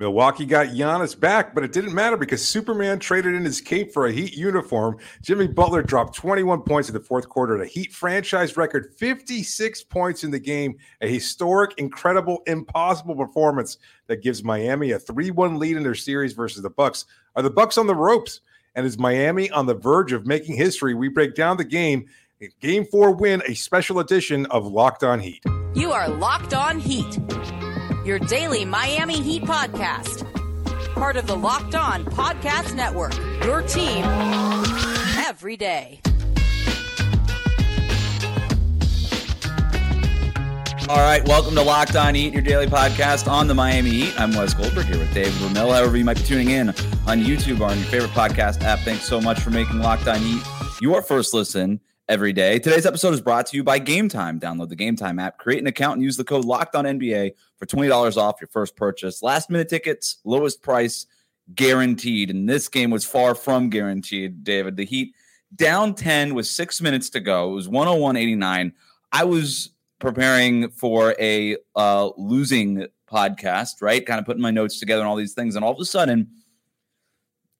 Milwaukee got Giannis back, but it didn't matter because Superman traded in his cape for a Heat uniform. Jimmy Butler dropped 21 points in the fourth quarter at a Heat franchise record 56 points in the game, a historic, incredible, impossible performance that gives Miami a 3-1 lead in their series versus the Bucks. Are the Bucks on the ropes? And is Miami on the verge of making history? We break down the game. Game 4 win, a special edition of Locked On Heat. You are Locked On Heat your daily Miami Heat podcast. Part of the Locked On Podcast Network, your team every day. All right, welcome to Locked On Heat, your daily podcast on the Miami Heat. I'm Wes Goldberg here with Dave Ramil. However, you might be tuning in on YouTube or on your favorite podcast app. Thanks so much for making Locked On Heat your first listen every day. Today's episode is brought to you by Gametime. Download the Gametime app, create an account, and use the code Locked On NBA for twenty dollars off your first purchase. Last minute tickets, lowest price, guaranteed. And this game was far from guaranteed. David, the Heat down ten with six minutes to go. It was one hundred one eighty nine. I was preparing for a uh, losing podcast, right? Kind of putting my notes together and all these things, and all of a sudden,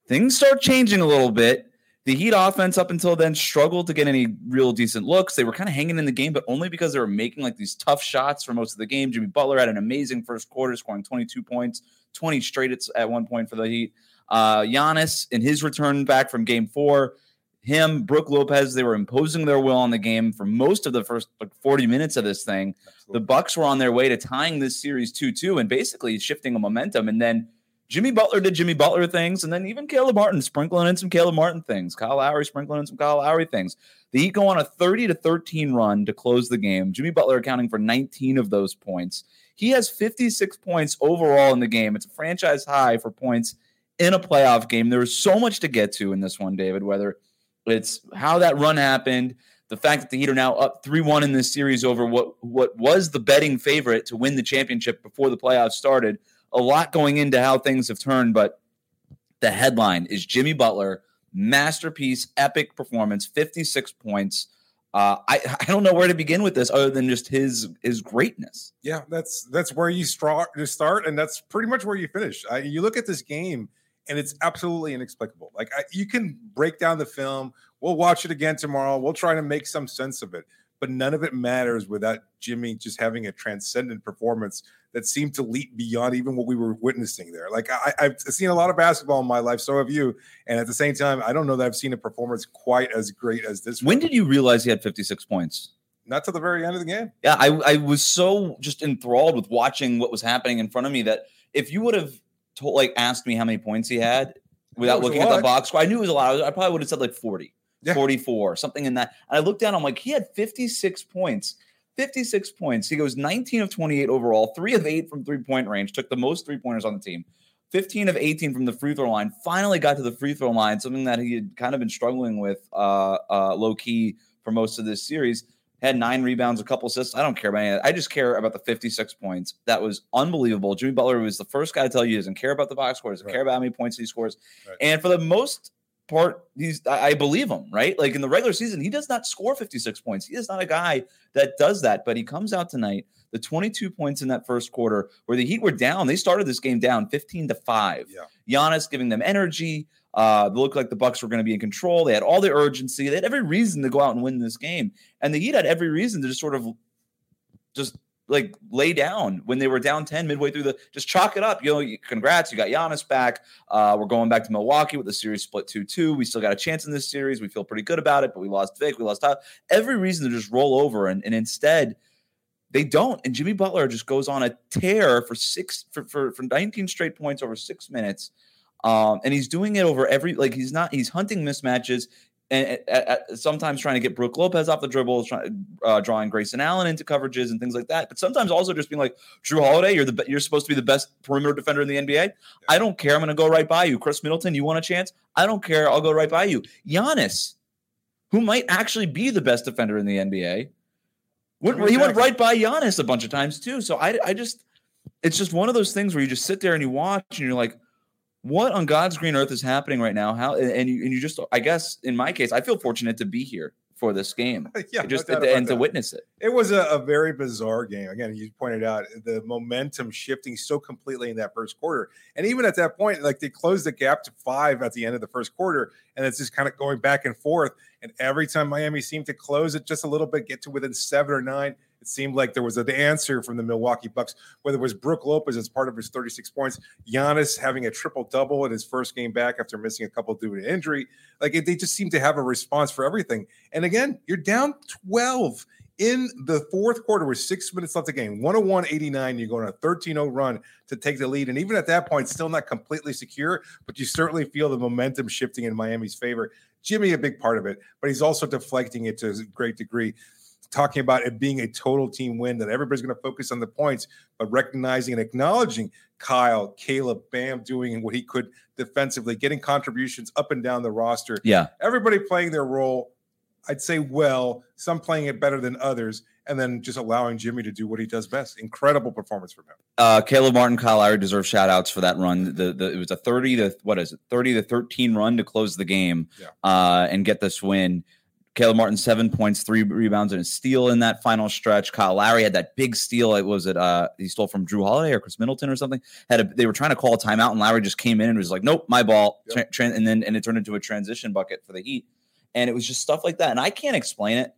things start changing a little bit the Heat offense up until then struggled to get any real decent looks. They were kind of hanging in the game, but only because they were making like these tough shots for most of the game. Jimmy Butler had an amazing first quarter, scoring 22 points, 20 straight at one point for the Heat. Uh, Giannis in his return back from game four, him, Brook Lopez, they were imposing their will on the game for most of the first like 40 minutes of this thing. Absolutely. The Bucks were on their way to tying this series 2-2 and basically shifting a momentum. And then Jimmy Butler did Jimmy Butler things, and then even Caleb Martin sprinkling in some Caleb Martin things. Kyle Lowry sprinkling in some Kyle Lowry things. The Heat go on a 30 to 13 run to close the game. Jimmy Butler accounting for 19 of those points. He has 56 points overall in the game. It's a franchise high for points in a playoff game. There is so much to get to in this one, David, whether it's how that run happened, the fact that the Heat are now up 3-1 in this series over what what was the betting favorite to win the championship before the playoffs started a lot going into how things have turned, but the headline is Jimmy Butler, masterpiece, epic performance, 56 points. Uh, I, I don't know where to begin with this other than just his his greatness. Yeah, that's that's where you start, start and that's pretty much where you finish. I, you look at this game, and it's absolutely inexplicable. Like I, you can break down the film. We'll watch it again tomorrow. We'll try to make some sense of it but none of it matters without Jimmy just having a transcendent performance that seemed to leap beyond even what we were witnessing there. Like I, have seen a lot of basketball in my life, so have you. And at the same time, I don't know that I've seen a performance quite as great as this. When one. did you realize he had 56 points? Not to the very end of the game. Yeah, I, I was so just enthralled with watching what was happening in front of me that if you would have told, like, asked me how many points he had without looking at the box score, I knew it was a lot. I probably would have said like 40 yeah. 44, something in that. And I looked down, I'm like, he had 56 points. 56 points. He goes 19 of 28 overall, three of eight from three point range, took the most three pointers on the team. 15 of 18 from the free throw line. Finally got to the free throw line, something that he had kind of been struggling with uh, uh, low key for most of this series. Had nine rebounds, a couple assists. I don't care about any of that. I just care about the 56 points. That was unbelievable. Jimmy Butler was the first guy to tell you he doesn't care about the box score, doesn't right. care about how many points he scores. Right. And for the most part he's I believe him, right? Like in the regular season, he does not score 56 points. He is not a guy that does that, but he comes out tonight, the 22 points in that first quarter where the Heat were down. They started this game down 15 to 5. Yeah. Giannis giving them energy. Uh, they looked like the Bucks were going to be in control. They had all the urgency. They had every reason to go out and win this game. And the Heat had every reason to just sort of just like lay down when they were down 10 midway through the just chalk it up. You know, congrats, you got Giannis back. Uh, we're going back to Milwaukee with the series split 2-2. We still got a chance in this series. We feel pretty good about it, but we lost Vic, we lost Todd. Every reason to just roll over and, and instead they don't. And Jimmy Butler just goes on a tear for six for, for, for 19 straight points over six minutes. Um, and he's doing it over every like he's not he's hunting mismatches and sometimes trying to get Brook Lopez off the dribble, trying, uh, drawing Grayson Allen into coverages and things like that. But sometimes also just being like, Jrue Holiday, you're the you're supposed to be the best perimeter defender in the NBA. Yeah. I don't care. I'm going to go right by you. Khris Middleton, you want a chance? I don't care. I'll go right by you. Giannis, who might actually be the best defender in the NBA, went, exactly. he went right by Giannis a bunch of times too. So I, I just, it's just one of those things where you just sit there and you watch and you're like what on God's green earth is happening right now? How and you and you just I guess in my case, I feel fortunate to be here for this game. yeah, just no and to witness it. It was a, a, very bizarre game. Again, you pointed out the momentum shifting so completely in that first quarter, and even at that point, like they closed the gap to five at the end of the first quarter, and it's just kind of going back and forth. And every time Miami seemed to close it just a little bit, get to within seven or nine, it seemed like there was an answer from the Milwaukee Bucks, whether it was Brook Lopez as part of his 36 points, Giannis having a triple double in his first game back after missing a couple due to injury. Like it, they just seem to have a response for everything. And again, you're down 12 in the fourth quarter with six minutes left of the game, 101 89. You're going a 13 0 run to take the lead. And even at that point, still not completely secure, but you certainly feel the momentum shifting in Miami's favor. Jimmy, a big part of it, but he's also deflecting it to a great degree talking about it being a total team win, that everybody's going to focus on the points, but recognizing and acknowledging Kyle, Caleb, Bam doing what he could defensively, getting contributions up and down the roster. Yeah. Everybody playing their role, I'd say well, some playing it better than others, and then just allowing Jimmy to do what he does best. Incredible performance from him. Uh, Caleb Martin, Kyle Lowry deserve shout outs for that run. The, the, it was a 30 to what is it, 30 to 13 run to close the game yeah. uh, and get this win. Caleb Martin, seven points, three rebounds, and a steal in that final stretch. Kyle Lowry had that big steal. It was it uh he stole from Jrue Holiday or Khris Middleton or something. Had a, they were trying to call a timeout, and Lowry just came in and was like, "Nope, my ball." Yep. Tra- and then and it turned into a transition bucket for the Heat. And it was just stuff like that. And I can't explain it.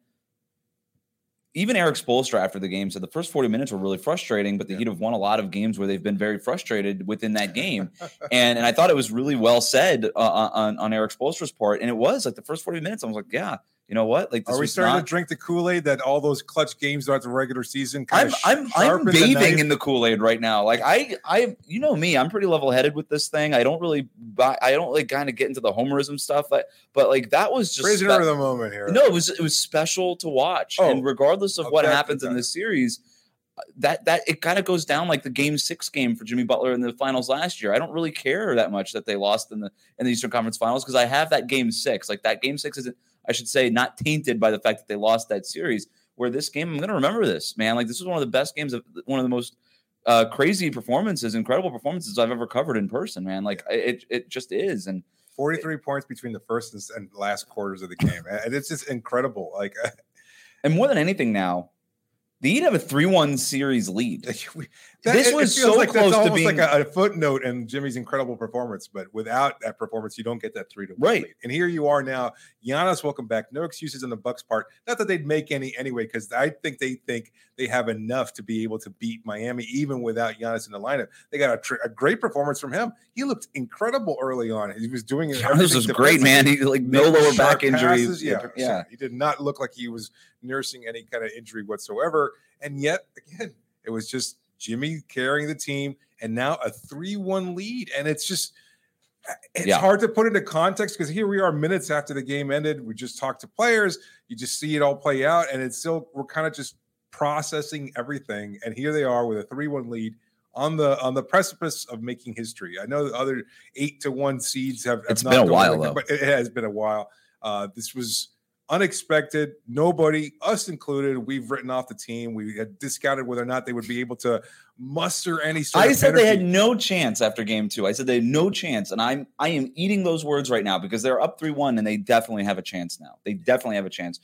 Even Erik Spoelstra after the game said the first 40 minutes were really frustrating, but the yeah. Heat have won a lot of games where they've been very frustrated within that game. and and I thought it was really well said uh, on on Erik Spoelstra's part. And it was like the first 40 minutes, I was like, yeah, you know what? Like, are we starting not... to drink the Kool Aid that all those clutch games throughout the regular season? I'm I'm I'm bathing in the Kool Aid right now. Like I I you know me, I'm pretty level headed with this thing. I don't really buy. I don't like kind of get into the homerism stuff. But but like that was just praising spe- the moment here. No, it was it was special to watch, oh, and regardless of what happens in this series uh, that that it kind of goes down like the game six game for Jimmy Butler in the finals last year. I don't really care that much that they lost in the in the Eastern Conference Finals because I have that game six. Like that game six isn't I should say, not tainted by the fact that they lost that series. Where this game, I'm going to remember this, man. Like this was one of the best games of one of the most uh, crazy performances, incredible performances I've ever covered in person, man. Like it, it just is. And 43 it, points between the first and last quarters of the game, and it's just incredible. Like, and more than anything, now the Heat have a three-one series lead. that, this was so like close to being like a, a, footnote in Jimmy's incredible performance, but without that performance, you don't get that three to one right. Lead. And here you are now, Giannis. Welcome back. No excuses on the Bucks' part. Not that they'd make any anyway, because I think they think they have enough to be able to beat Miami even without Giannis in the lineup. They got a, tr- a great performance from him. He looked incredible early on. He was doing it. Giannis was great, man. He like no lower back injury. Yeah, yeah. He did not look like he was nursing any kind of injury whatsoever. And yet, again, it was just Jimmy carrying the team and now a 3 1 lead. And it's just, it's yeah. hard to put into context because here we are minutes after the game ended. We just talked to players. You just see it all play out. And it's still, we're kind of just processing everything. And here they are with a 3 1 lead on the on the precipice of making history. I know the other eight to one seeds have. have it's been a while though, but it has been a while. Uh, this was unexpected. Nobody, us included, we've written off the team. We had discounted whether or not they would be able to muster any sort I said they had no chance after game two. I said they had no chance. And I'm I am eating those words right now because they're up 3-1 and they definitely have a chance now. They definitely have a chance.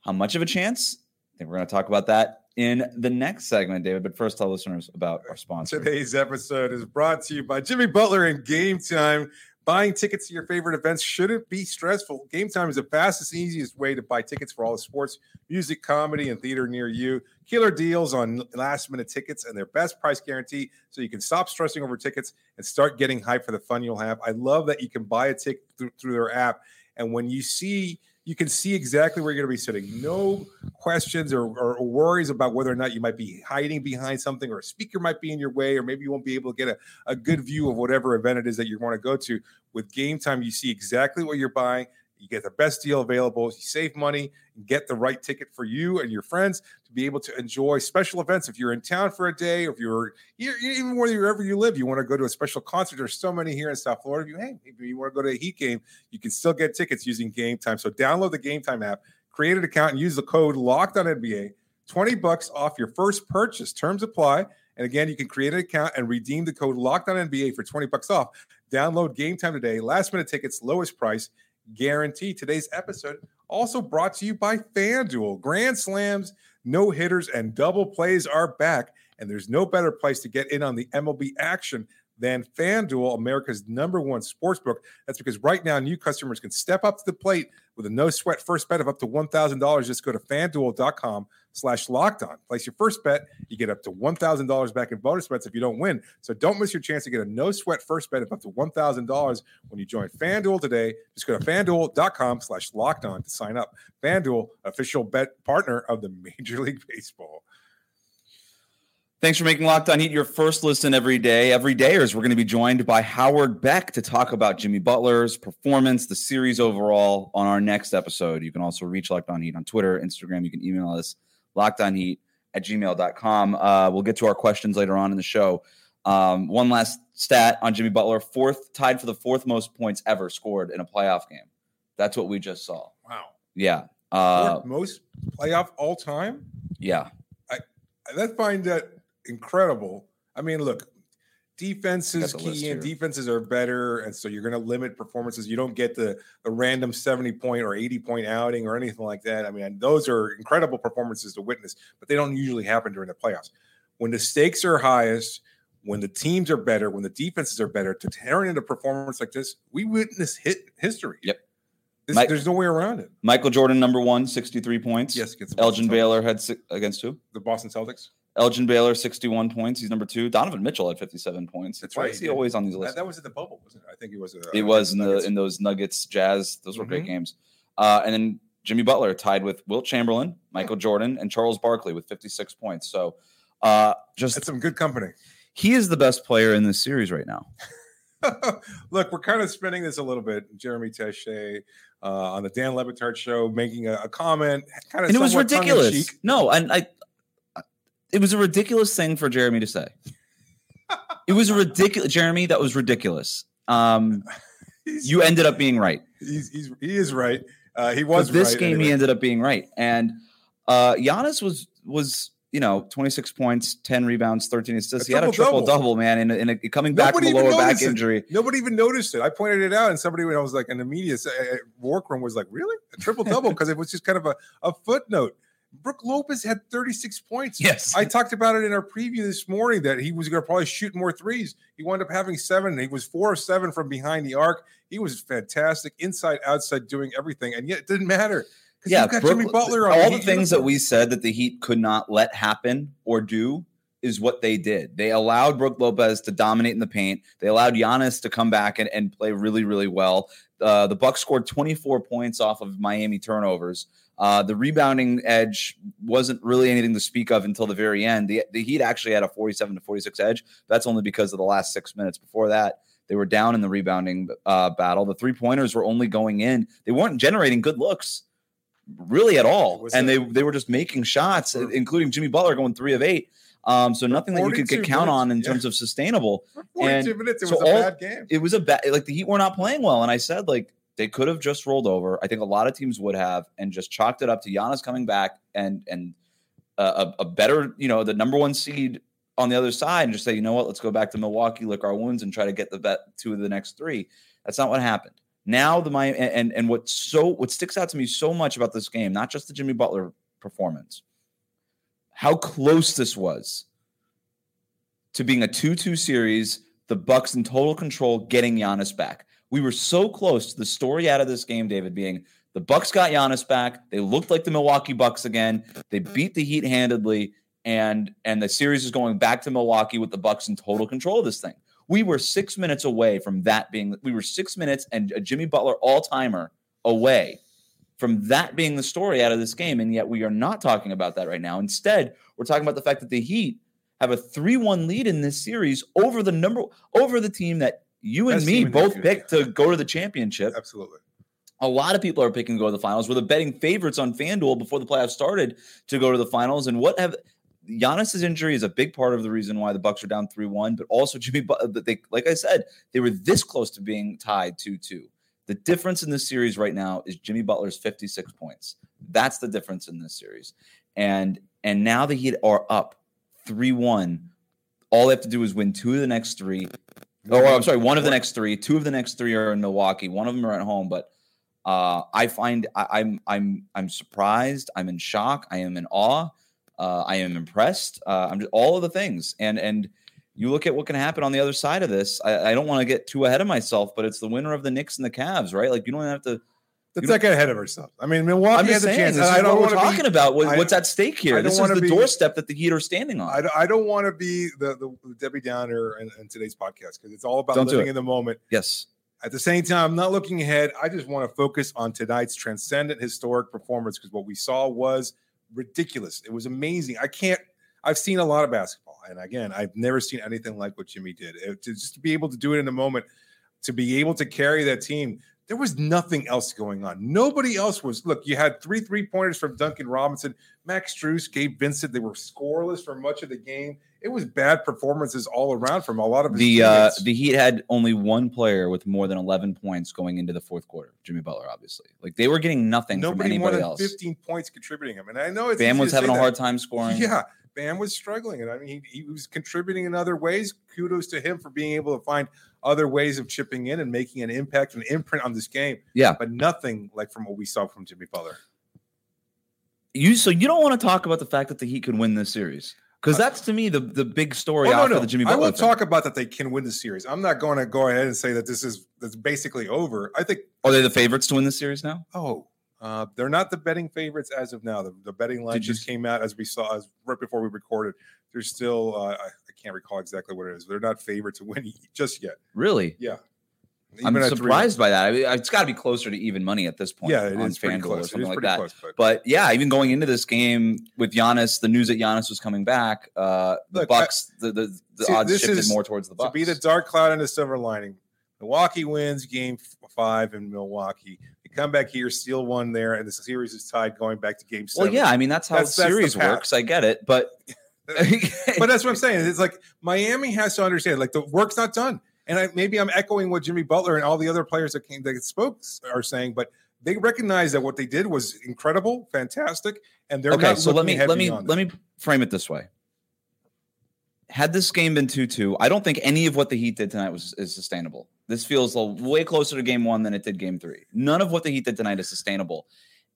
How much of a chance? I think we're going to talk about that in the next segment, David. But first, tell listeners about our sponsor. Today's episode is brought to you by Jimmy Butler and Gametime. Buying tickets to your favorite events shouldn't be stressful. Gametime is the fastest and easiest way to buy tickets for all the sports, music, comedy, and theater near you. Killer deals on last minute tickets and their best price guarantee so you can stop stressing over tickets and start getting hyped for the fun you'll have. I love that you can buy a ticket through, through their app. And when you see you can see exactly where you're going to be sitting. No questions or, or, worries about whether or not you might be hiding behind something or a speaker might be in your way, or maybe you won't be able to get a, a good view of whatever event it is that you want to go to. With Gametime, you see exactly what you're buying. You get the best deal available. You save money and get the right ticket for you and your friends to be able to enjoy special events. If you're in town for a day, or if you're even wherever you live, you want to go to a special concert. There's so many here in South Florida. If you hey, if you want to go to a Heat game, you can still get tickets using Gametime. So download the Gametime app, create an account, and use the code Locked On NBA. Twenty bucks off your first purchase. Terms apply. And again, you can create an account and redeem the code Locked On NBA for 20 bucks off. Download Gametime today. Last minute tickets, lowest price guarantee. Today's episode also brought to you by FanDuel. Grand slams, no hitters, and double plays are back. And there's no better place to get in on the MLB action than FanDuel, America's number one sports book. That's because right now, new customers can step up to the plate with a no sweat first bet of up to $1,000. Just go to fanduel.com slash locked on. Place your first bet. You get up to $1,000 back in bonus bets if you don't win. So don't miss your chance to get a no sweat first bet of up to $1,000 when you join FanDuel today. Just go to fanduel.com slash locked on to sign up. FanDuel, official bet partner of the Major League Baseball. Thanks for making Locked On Heat your first listen every day. Every dayers, we're going to be joined by Howard Beck to talk about Jimmy Butler's performance, the series overall on our next episode. You can also reach Locked On Heat on Twitter, Instagram. You can email us, lockedonheat at gmail.com. Uh, we'll get to our questions later on in the show. Um, one last stat on Jimmy Butler fourth, tied for the fourth most points ever scored in a playoff game. That's what we just saw. Wow. Yeah. Uh, most playoff all time? Yeah. I, I find that incredible. I mean, look, defenses key in defenses are better, and so you're going to limit performances. You don't get the the random 70 point or 80 point outing or anything like that. I mean, those are incredible performances to witness, but they don't usually happen during the playoffs. When the stakes are highest, when the teams are better, when the defenses are better, to turn into performance like this, we witness hit history. Yep. This, Mike, there's no way around it. Michael Jordan, number one, 63 points. Yes, Elgin Baylor had six, against who? The Boston Celtics. Elgin Baylor, 61 points. He's number two. Donovan Mitchell had 57 points. That's Why right. Is he always on these lists? That, that was in the bubble, wasn't it? I think it was. Uh, it was in the in those Nuggets, Jazz. Those were mm-hmm. great games. Uh, and then Jimmy Butler tied with Wilt Chamberlain, Michael Jordan, and Charles Barkley with 56 points. So uh, just That's some good company. He is the best player in this series right now. Look, we're kind of spinning this a little bit. Jeremy Taché uh, on the Dan Le Batard show making a, a comment, kind of, and it was ridiculous. No, and I it was a ridiculous thing for Jeremy to say. it was a ridiculous, Jeremy. That was ridiculous. Um, you ended up being right. He's, he's he is right. Uh, he was this right game. Anyway. He ended up being right, and uh, Giannis was was you know 26 points, 10 rebounds, 13 assists. he had a triple double, man, and, in, in coming back Nobody from a lower back it. injury. Nobody even noticed it. I pointed it out, and somebody when I was like in the media uh, workroom was like, "Really, a triple double?" Because it was just kind of a, a footnote. Brook Lopez had 36 points. Yes. I talked about it in our preview this morning that he was going to probably shoot more threes. He wound up having seven. He was four of seven from behind the arc. He was fantastic, inside, outside, doing everything. And yet it didn't matter. Yeah, Brook, Jimmy Butler all the things that we said that the Heat could not let happen or do is what they did. They allowed Brook Lopez to dominate in the paint. They allowed Giannis to come back and, and play really, really well. Uh, the Bucks scored 24 points off of Miami turnovers. Uh, the rebounding edge wasn't really anything to speak of until the very end. The, the Heat actually had a 47 to 46 edge. That's only because of the last six minutes. Before that, they were down in the rebounding uh, battle. The three pointers were only going in. They weren't generating good looks really at all, and they they were just making shots, including Jimmy Butler going three of eight. Um, so nothing that you could get count on in yeah. terms of sustainable. and minutes, it so was a all, bad game. It was a bad like the Heat were not playing well, and I said like they could have just rolled over. I think a lot of teams would have and just chalked it up to Giannis coming back and and a, a better, you know, the number one seed on the other side and just say, you know what, let's go back to Milwaukee, lick our wounds, and try to get the bet two of the next three. That's not what happened. Now the Miami and and what so what sticks out to me so much about this game, not just the Jimmy Butler performance, how close this was to being a two-two series. The Bucks in total control, getting Giannis back. We were so close to the story out of this game, David, being the Bucks got Giannis back. They looked like the Milwaukee Bucks again. They mm-hmm. beat the Heat handedly, and and the series is going back to Milwaukee with the Bucks in total control of this thing. We were six minutes away from that being. We were six minutes and a Jimmy Butler all timer away from that being the story out of this game, and yet we are not talking about that right now. Instead, we're talking about the fact that the Heat have a three-one lead in this series over the number over the team that you and Best me both picked to go to the championship. Absolutely. A lot of people are picking to go to the finals. We're the betting favorites on FanDuel before the playoffs started to go to the finals. And what have Giannis's injury is a big part of the reason why the Bucks are down three one, but also Jimmy. But they, like I said, they were this close to being tied two two. The difference in this series right now is Jimmy Butler's fifty six points. That's the difference in this series, and and now the Heat are up three one. All they have to do is win two of the next three. Oh, I'm sorry. One of the next three. Two of the next three are in Milwaukee. One of them are at home. But Uh, I find I, am I'm, I'm I'm surprised. I'm in shock. I am in awe. Uh, I am impressed. Uh, I'm just, all of the things. And and you look at what can happen on the other side of this. I, I don't want to get too ahead of myself, but it's the winner of the Knicks and the Cavs, right? Like you don't have to. Let's not get ahead of ourselves. I mean, Milwaukee I'm just has saying, a chance. This I don't what we're talking be, about. What, what's at stake here? This is the be, doorstep that the Heat are standing on. I don't, I don't want to be the, the, Debbie Downer in, in today's podcast because it's all about don't living in the moment. Yes. At the same time, I'm not looking ahead. I just want to focus on tonight's transcendent historic performance because what we saw was ridiculous. It was amazing. I can't. I've seen a lot of basketball, and again, I've never seen anything like what Jimmy did. It, to, just to be able to do it in a moment, to be able to carry that team there was nothing else going on. Nobody else was. Look, you had three three pointers from Duncan Robinson, Max Strus, Gabe Vincent. They were scoreless for much of the game. It was bad performances all around from a lot of the uh, the Heat had only one player with more than eleven points going into the fourth quarter. Jimmy Butler, obviously, like they were getting nothing Nobody from anybody more than else. Fifteen points contributing him, and I know it's Bam was having a hard time scoring. Yeah, Bam was struggling, and I mean he, he was contributing in other ways. Kudos to him for being able to find other ways of chipping in and making an impact and imprint on this game. Yeah. But nothing like from what we saw from Jimmy Butler. You so you don't want to talk about the fact that the Heat could win this series. Because uh, that's to me the, the big story oh, no, no. the Jimmy Butler. I will thing. talk about that they can win the series. I'm not going to go ahead and say that this is that's basically over. I think are they the favorites to win the series now? Oh, uh, they're not the betting favorites as of now. The, the betting line Did just you... came out as we saw as right before we recorded. They're still uh, I, can't recall exactly what it is. They're not favored to win just yet. Really? Yeah. Even I'm surprised three. by that. I mean, it's got to be closer to even money at this point. Yeah, it on is FanDuel or something like that. Close, but. but. yeah, even going into this game with Giannis, the news that Giannis was coming back, uh, the Look, Bucks, I, the, the, the see, odds shifted more towards the Bucks. To be the dark cloud and the silver lining, Milwaukee wins Game Five in Milwaukee. They come back here, steal one there, and the series is tied going back to Game Seven. Well, yeah, I mean that's how that's, the series works. I get it, but but that's what I'm saying. It's like Miami has to understand, like the work's not done. And I, maybe I'm echoing what Jimmy Butler and all the other players that came that spoke are saying, but they recognize that what they did was incredible, fantastic, and they're okay. so let me let me let me frame it this way. Had this game been two two, I don't think any of what the Heat did tonight was is sustainable. This feels way closer to game one than it did game three. None of what the Heat did tonight is sustainable,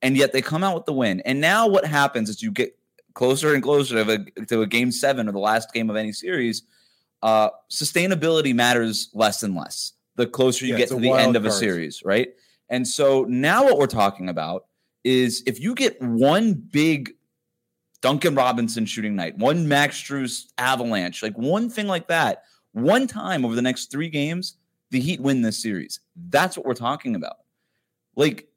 and yet they come out with the win. And now what happens is you get closer and closer to a, to a game seven or the last game of any series, uh, sustainability matters less and less the closer you yeah, get to the end of a series, right? And so now what we're talking about is if you get one big Duncan Robinson shooting night, one Max Strus avalanche, like one thing like that, one time over the next three games, the Heat win this series. That's what we're talking about. Like,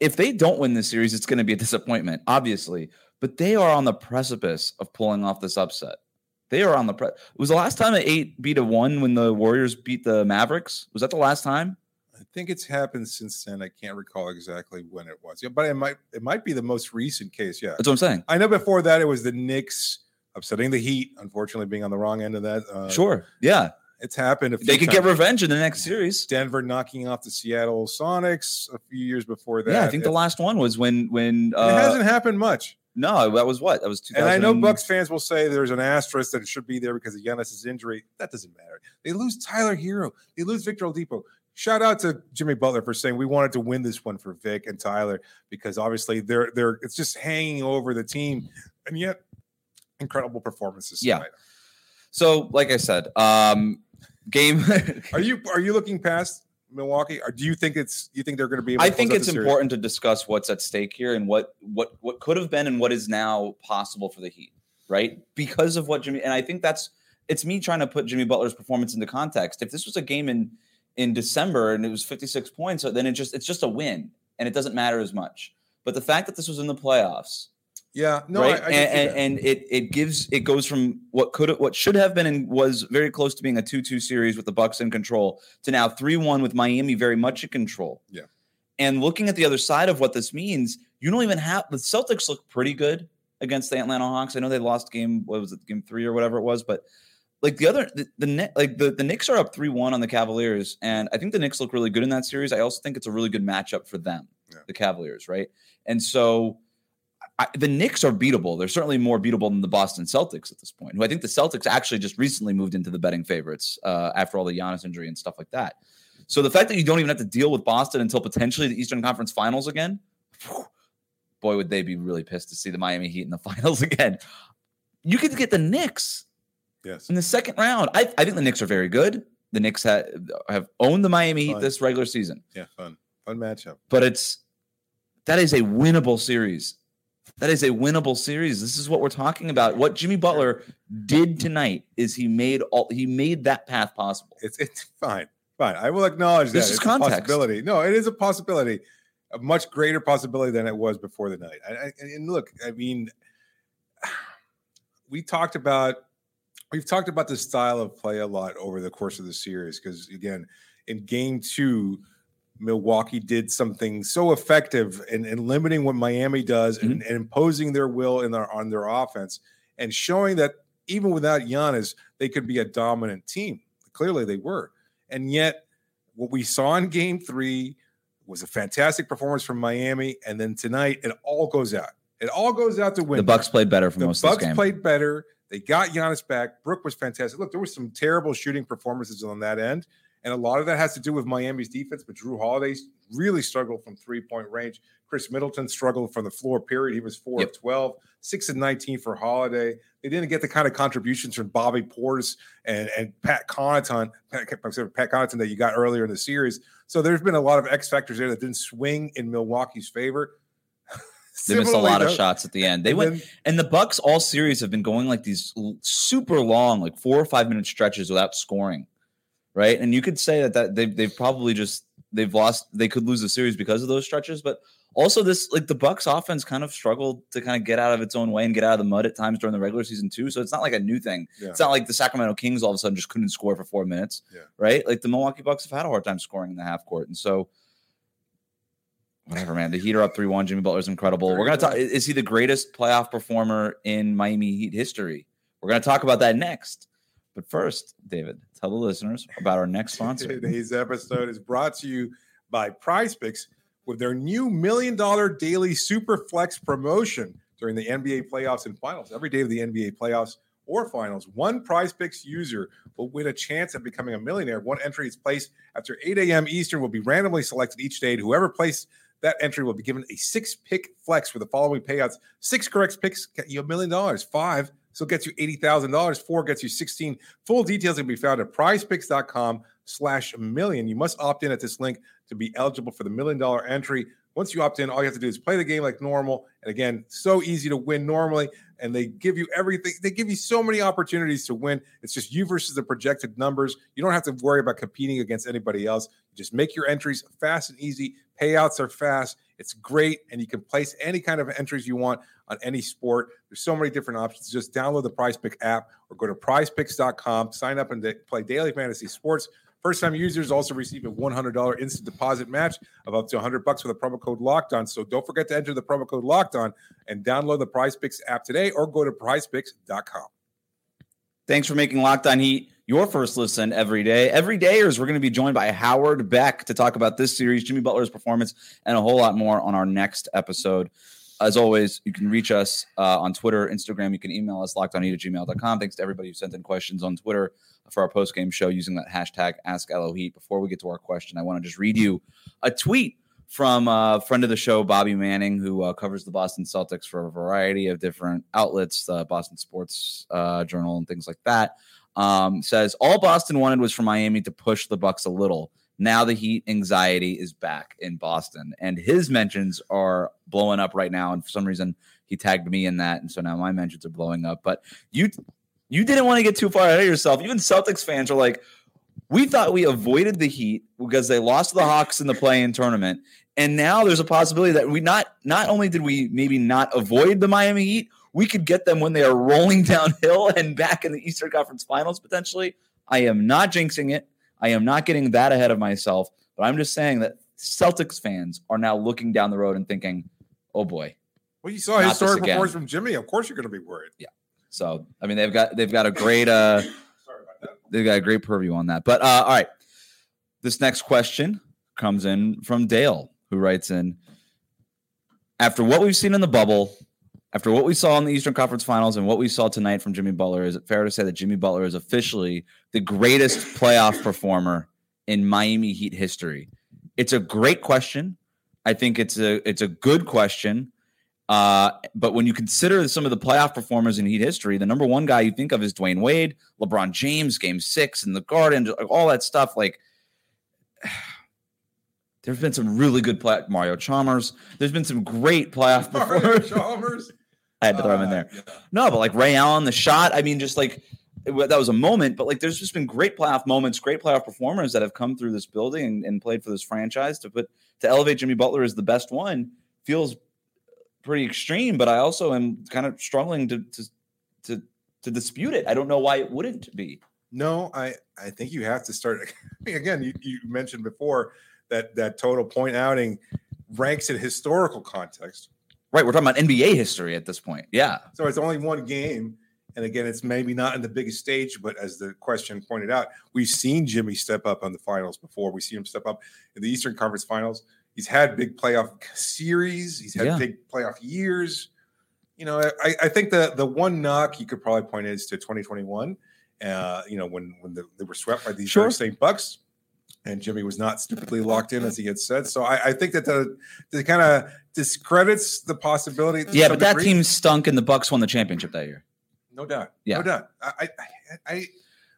if they don't win this series, it's going to be a disappointment, obviously but they are on the precipice of pulling off this upset. They are on the pre. It was the last time an eight beat a one when the Warriors beat the Mavericks. Was that the last time? I think it's happened since then. I can't recall exactly when it was. Yeah, but it might it might be the most recent case. Yeah, that's what I'm saying. I know before that it was the Knicks upsetting the Heat. Unfortunately, being on the wrong end of that. Uh, sure. Yeah. It's happened. they could times. get revenge in the next series. Denver knocking off the Seattle Sonics a few years before that. Yeah, I think it, the last one was when when uh, it hasn't happened much. No, that was what? That was 2000. And I know Bucks fans will say there's an asterisk that it should be there because of Giannis's injury. That doesn't matter. They lose Tyler Herro. They lose Victor Oladipo. Shout out to Jimmy Butler for saying we wanted to win this one for Vic and Tyler because obviously they're they're it's just hanging over the team, and yet incredible performances. Yeah. Tonight. So, like I said, um, game. are you are you looking past Milwaukee? Or do you think it's you think they're going to be? I think it's important to discuss what's at stake here and what what what could have been and what is now possible for the Heat, right? Because of what Jimmy and I think that's it's me trying to put Jimmy Butler's performance into context. If this was a game in in December and it was 56 points, then it just it's just a win and it doesn't matter as much. But the fact that this was in the playoffs yeah, no, right? I, I and, and, it it gives it goes from what could what should have been and was very close to being a two two series with the Bucks in control to now three one with Miami very much in control. Yeah, and looking at the other side of what this means, you don't even have the Celtics look pretty good against the Atlanta Hawks. I know they lost game what was it game three or whatever it was, but like the other the, the like the the Knicks are up three one on the Cavaliers, and I think the Knicks look really good in that series. I also think it's a really good matchup for them, yeah. the Cavaliers, right? And so I, the Knicks are beatable. They're certainly more beatable than the Boston Celtics at this point. Who I think the Celtics actually just recently moved into the betting favorites uh, after all the Giannis injury and stuff like that. So the fact that you don't even have to deal with Boston until potentially the Eastern Conference Finals again, boy, would they be really pissed to see the Miami Heat in the finals again. You could get the Knicks. Yes. In the second round, I, I think the Knicks are very good. The Knicks ha- have owned the Miami Heat this regular season. Yeah, fun, fun matchup. But it's that is a winnable series. That is a winnable series. This is what we're talking about. What Jimmy Butler did tonight is he made all he made that path possible. It's it's fine, fine. I will acknowledge This that is it's possibility. No, it is a possibility, a much greater possibility than it was before the night. I, I, and look, I mean, we talked about we've talked about the style of play a lot over the course of the series because again, in game two. Milwaukee did something so effective in, in limiting what Miami does and, mm-hmm. and imposing their will in their on their offense and showing that even without Giannis, they could be a dominant team. Clearly, they were, and yet what we saw in Game Three was a fantastic performance from Miami, and then tonight it all goes out. It all goes out to win. The Bucks played better for The most Bucks of this game. played better. They got Giannis back. Brook was fantastic. Look, there was some terrible shooting performances on that end, and a lot of that has to do with Miami's defense. But Jrue Holiday really struggled from three point range. Khris Middleton struggled from the floor. Period. He was four Yep. of twelve, six of nineteen for Holiday. They didn't get the kind of contributions from Bobby Portis and and Pat Connaughton, Pat, Pat Connaughton that you got earlier in the series. So there's been a lot of X factors there that didn't swing in Milwaukee's favor. They missed a lot of shots at the end. They and went then- and the Bucks all series have been going like these super long, like four or five minute stretches without scoring, right? And you could say that that they've they've probably just they've lost. They could lose the series because of those stretches, but also this like the Bucks offense kind of struggled to kind of get out of its own way and get out of the mud at times during the regular season too. So it's not like a new thing. Yeah. It's not like the Sacramento Kings all of a sudden just couldn't score for four minutes, Yeah. right? Like the Milwaukee Bucks have had a hard time scoring in the half court, and so whatever, man. The Heat are up three one. Jimmy Butler's incredible. We're gonna talk. Is he the greatest playoff performer in Miami Heat history? We're gonna talk about that next. But first, David, tell the listeners about our next sponsor. Today's episode is brought to you by PrizePicks with their new million dollar daily super flex promotion during the NBA playoffs and finals. Every day of the NBA playoffs or finals, one PrizePicks user will win a chance at becoming a millionaire. One entry is placed after 8 a.m. Eastern will be randomly selected each day. Whoever placed that entry will be given a six pick flex with the following payouts. Six correct picks get you a million dollars. Five so it gets you $80,000. Four gets you 16. Full details can be found at prizepicks.com slash million. You must opt in at this link to be eligible for the million dollar entry. Once you opt in, all you have to do is play the game like normal. And again, so easy to win normally. And they give you everything. They give you so many opportunities to win. It's just you versus the projected numbers. You don't have to worry about competing against anybody else. You just make your entries fast and easy. Payouts are fast. It's great. And you can place any kind of entries you want on any sport. There's so many different options. Just download the Prize Pick app or go to prizepicks.com, sign up and play daily fantasy sports. First time users also receive a $100 instant deposit match of up to 100 bucks with a promo code locked on. So don't forget to enter the promo code locked on and download the PrizePicks app today or go to prizepicks.com. Thanks for making Locked On Heat your first listen every day. Every day, dayers, we're going to be joined by Howard Beck to talk about this series, Jimmy Butler's performance, and a whole lot more on our next episode. As always, you can reach us uh, on Twitter, Instagram. You can email us lockedonheat at gmail.com. Thanks to everybody who sent in questions on Twitter for our post game show using that hashtag AskLOHeat. Before we get to our question, I want to just read you a tweet from a friend of the show, Bobby Manning, who uh, covers the Boston Celtics for a variety of different outlets, uh, Boston Sports uh, Journal, and things like that. Um, says all Boston wanted was for Miami to push the Bucks a little. Now the Heat anxiety is back in Boston, and his mentions are blowing up right now. And for some reason, he tagged me in that, and so now my mentions are blowing up. But you, you didn't want to get too far ahead of yourself. Even Celtics fans are like, we thought we avoided the Heat because they lost to the Hawks in the play-in tournament, and now there's a possibility that we not not only did we maybe not avoid the Miami Heat, we could get them when they are rolling downhill and back in the Eastern Conference Finals potentially. I am not jinxing it. I am not getting that ahead of myself, but I'm just saying that Celtics fans are now looking down the road and thinking, "Oh boy." Well, you saw historic performance from Jimmy. Of course, you're going to be worried. Yeah. So I mean, they've got they've got a great uh, Sorry about that. they've got a great purview on that. But uh, all right, this next question comes in from Dale, who writes in after what we've seen in the bubble, after what we saw in the Eastern Conference Finals, and what we saw tonight from Jimmy Butler, is it fair to say that Jimmy Butler is officially the greatest playoff performer in Miami Heat history? It's a great question. I think it's a it's a good question. Uh, but when you consider some of the playoff performers in Heat history, the number one guy you think of is Dwyane Wade, LeBron James, Game Six in the Garden, all that stuff. Like, there's been some really good play. Mario Chalmers. There's been some great playoff performers. Chalmers. I had to throw him in there. Uh, yeah. No, but like Ray Allen, the shot. I mean, just like that was a moment, but like there's just been great playoff moments, great playoff performers that have come through this building and, and played for this franchise. To put to elevate Jimmy Butler as the best one feels pretty extreme, but I also am kind of struggling to to to, to dispute it. I don't know why it wouldn't be. No, I I think you have to start again. You, you mentioned before that that total point outing ranks in historical context. Right, we're talking about NBA history at this point. Yeah. So it's only one game and again, it's maybe not in the biggest stage, but as the question pointed out, we've seen Jimmy step up on the finals before. We've seen him step up in the Eastern Conference Finals. He's had big playoff series. He's had yeah. big playoff years. You know, I, I think the the one knock you could probably point is to 2021. Uh, you know, when when the, they were swept by these sure. same Bucks, and Jimmy was not stupidly locked in, as he had said. So I, I think that the, the kind of discredits the possibility. Yeah, but that team stunk, and the Bucks won the championship that year. No doubt. Yeah. No doubt. I, I, I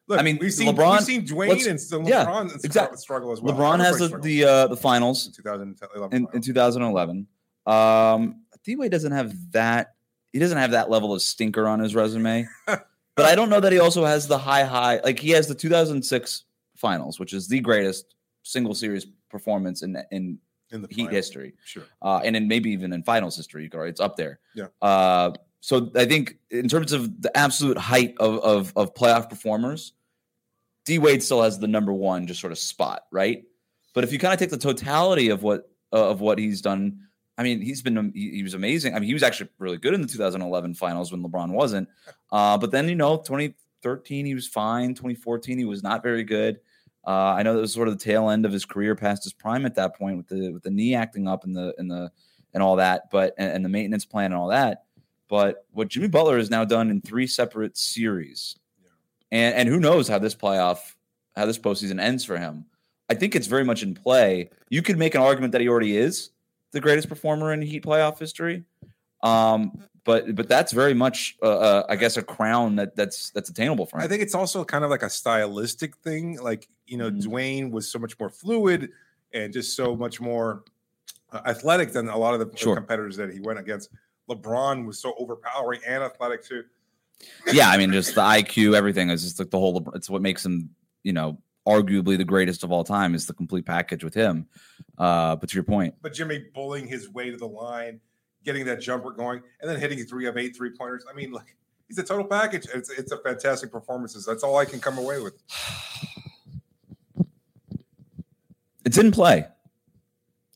look. I mean, we've seen LeBron. We've seen Dwyane and LeBron yeah, exactly. struggle as well. LeBron has the the, uh, the finals in 2011. In, in 2011, um, D Wade doesn't have that. He doesn't have that level of stinker on his resume. but I don't know that he also has the high high. Like he has the 2006 finals, which is the greatest single series performance in in in the Heat history. Sure. Uh, and then maybe even in finals history, you could, it's up there. Yeah. Uh, so I think in terms of the absolute height of of, of playoff performers, D Wade still has the number one just sort of spot, right? But if you kind of take the totality of what uh, of what he's done, I mean, he's been he, he, was amazing. I mean, he was actually really good in the 2011 finals when LeBron wasn't. Uh, but then you know, 2013 he was fine. 2014 he was not very good. Uh, I know that was sort of the tail end of his career past his prime at that point with the with the knee acting up and the and the and all that, but and, and the maintenance plan and all that. But what Jimmy Butler has now done in three separate series, yeah. and and who knows how this playoff, how this postseason ends for him. I think it's very much in play. You could make an argument that he already is the greatest performer in Heat playoff history. Um, but but that's very much, uh, uh, I guess, a crown that that's that's attainable for him. I think it's also kind of like a stylistic thing. Like you know, mm-hmm. Dwyane was so much more fluid and just so much more uh, athletic than a lot of the sure. competitors that he went against. LeBron was so overpowering and athletic too. yeah, I mean, just the IQ, everything is just like the whole. It's what makes him, you know, arguably the greatest of all time. Is the complete package with him. Uh, but to your point, but Jimmy bullying his way to the line, getting that jumper going, and then hitting three of eight three pointers. I mean, like he's a total package. It's it's a fantastic performances. That's all I can come away with. It's in play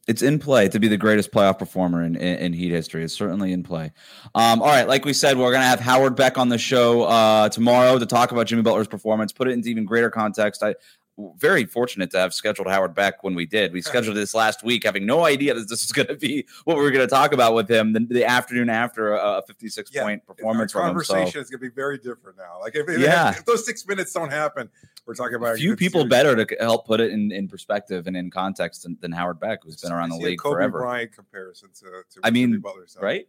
it's in play to be the greatest playoff performer in, in, in Heat history. It's certainly in play. Um, all right, like we said, we're going to have Howard Beck on the show uh, tomorrow to talk about Jimmy Butler's performance, put it into even greater context. I very fortunate to have scheduled Howard Beck when we did. We scheduled this last week, having no idea that this is going to be what we were going to talk about with him the, the afternoon after a 56 yeah, point performance. Our conversation him, so. is going to be very different now. Like if, yeah. if, those six minutes don't happen, we're talking about a few people series. better to help put it in, in perspective and in context than, than Howard Beck, who's been around the league Kobe forever. Bryant comparison to, to I mean, Butler, right?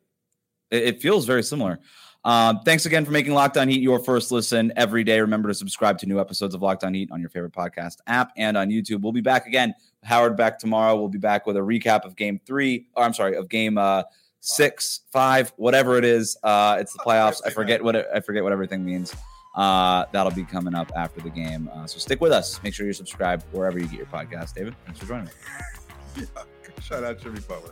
It, it feels very similar. Um, thanks again for making Locked On Heat your first listen every day. Remember to subscribe to new episodes of Locked On Heat on your favorite podcast app and on YouTube. We'll be back again. Howard Beck tomorrow. We'll be back with a recap of game three. Or I'm sorry, of game uh, six, five, whatever it is. Uh, it's the playoffs. I forget what it, I forget what everything means. Uh, that'll be coming up after the game. Uh, so stick with us. Make sure you're subscribed wherever you get your podcast. David, thanks for joining me. Yeah. Shout out Jimmy Butler.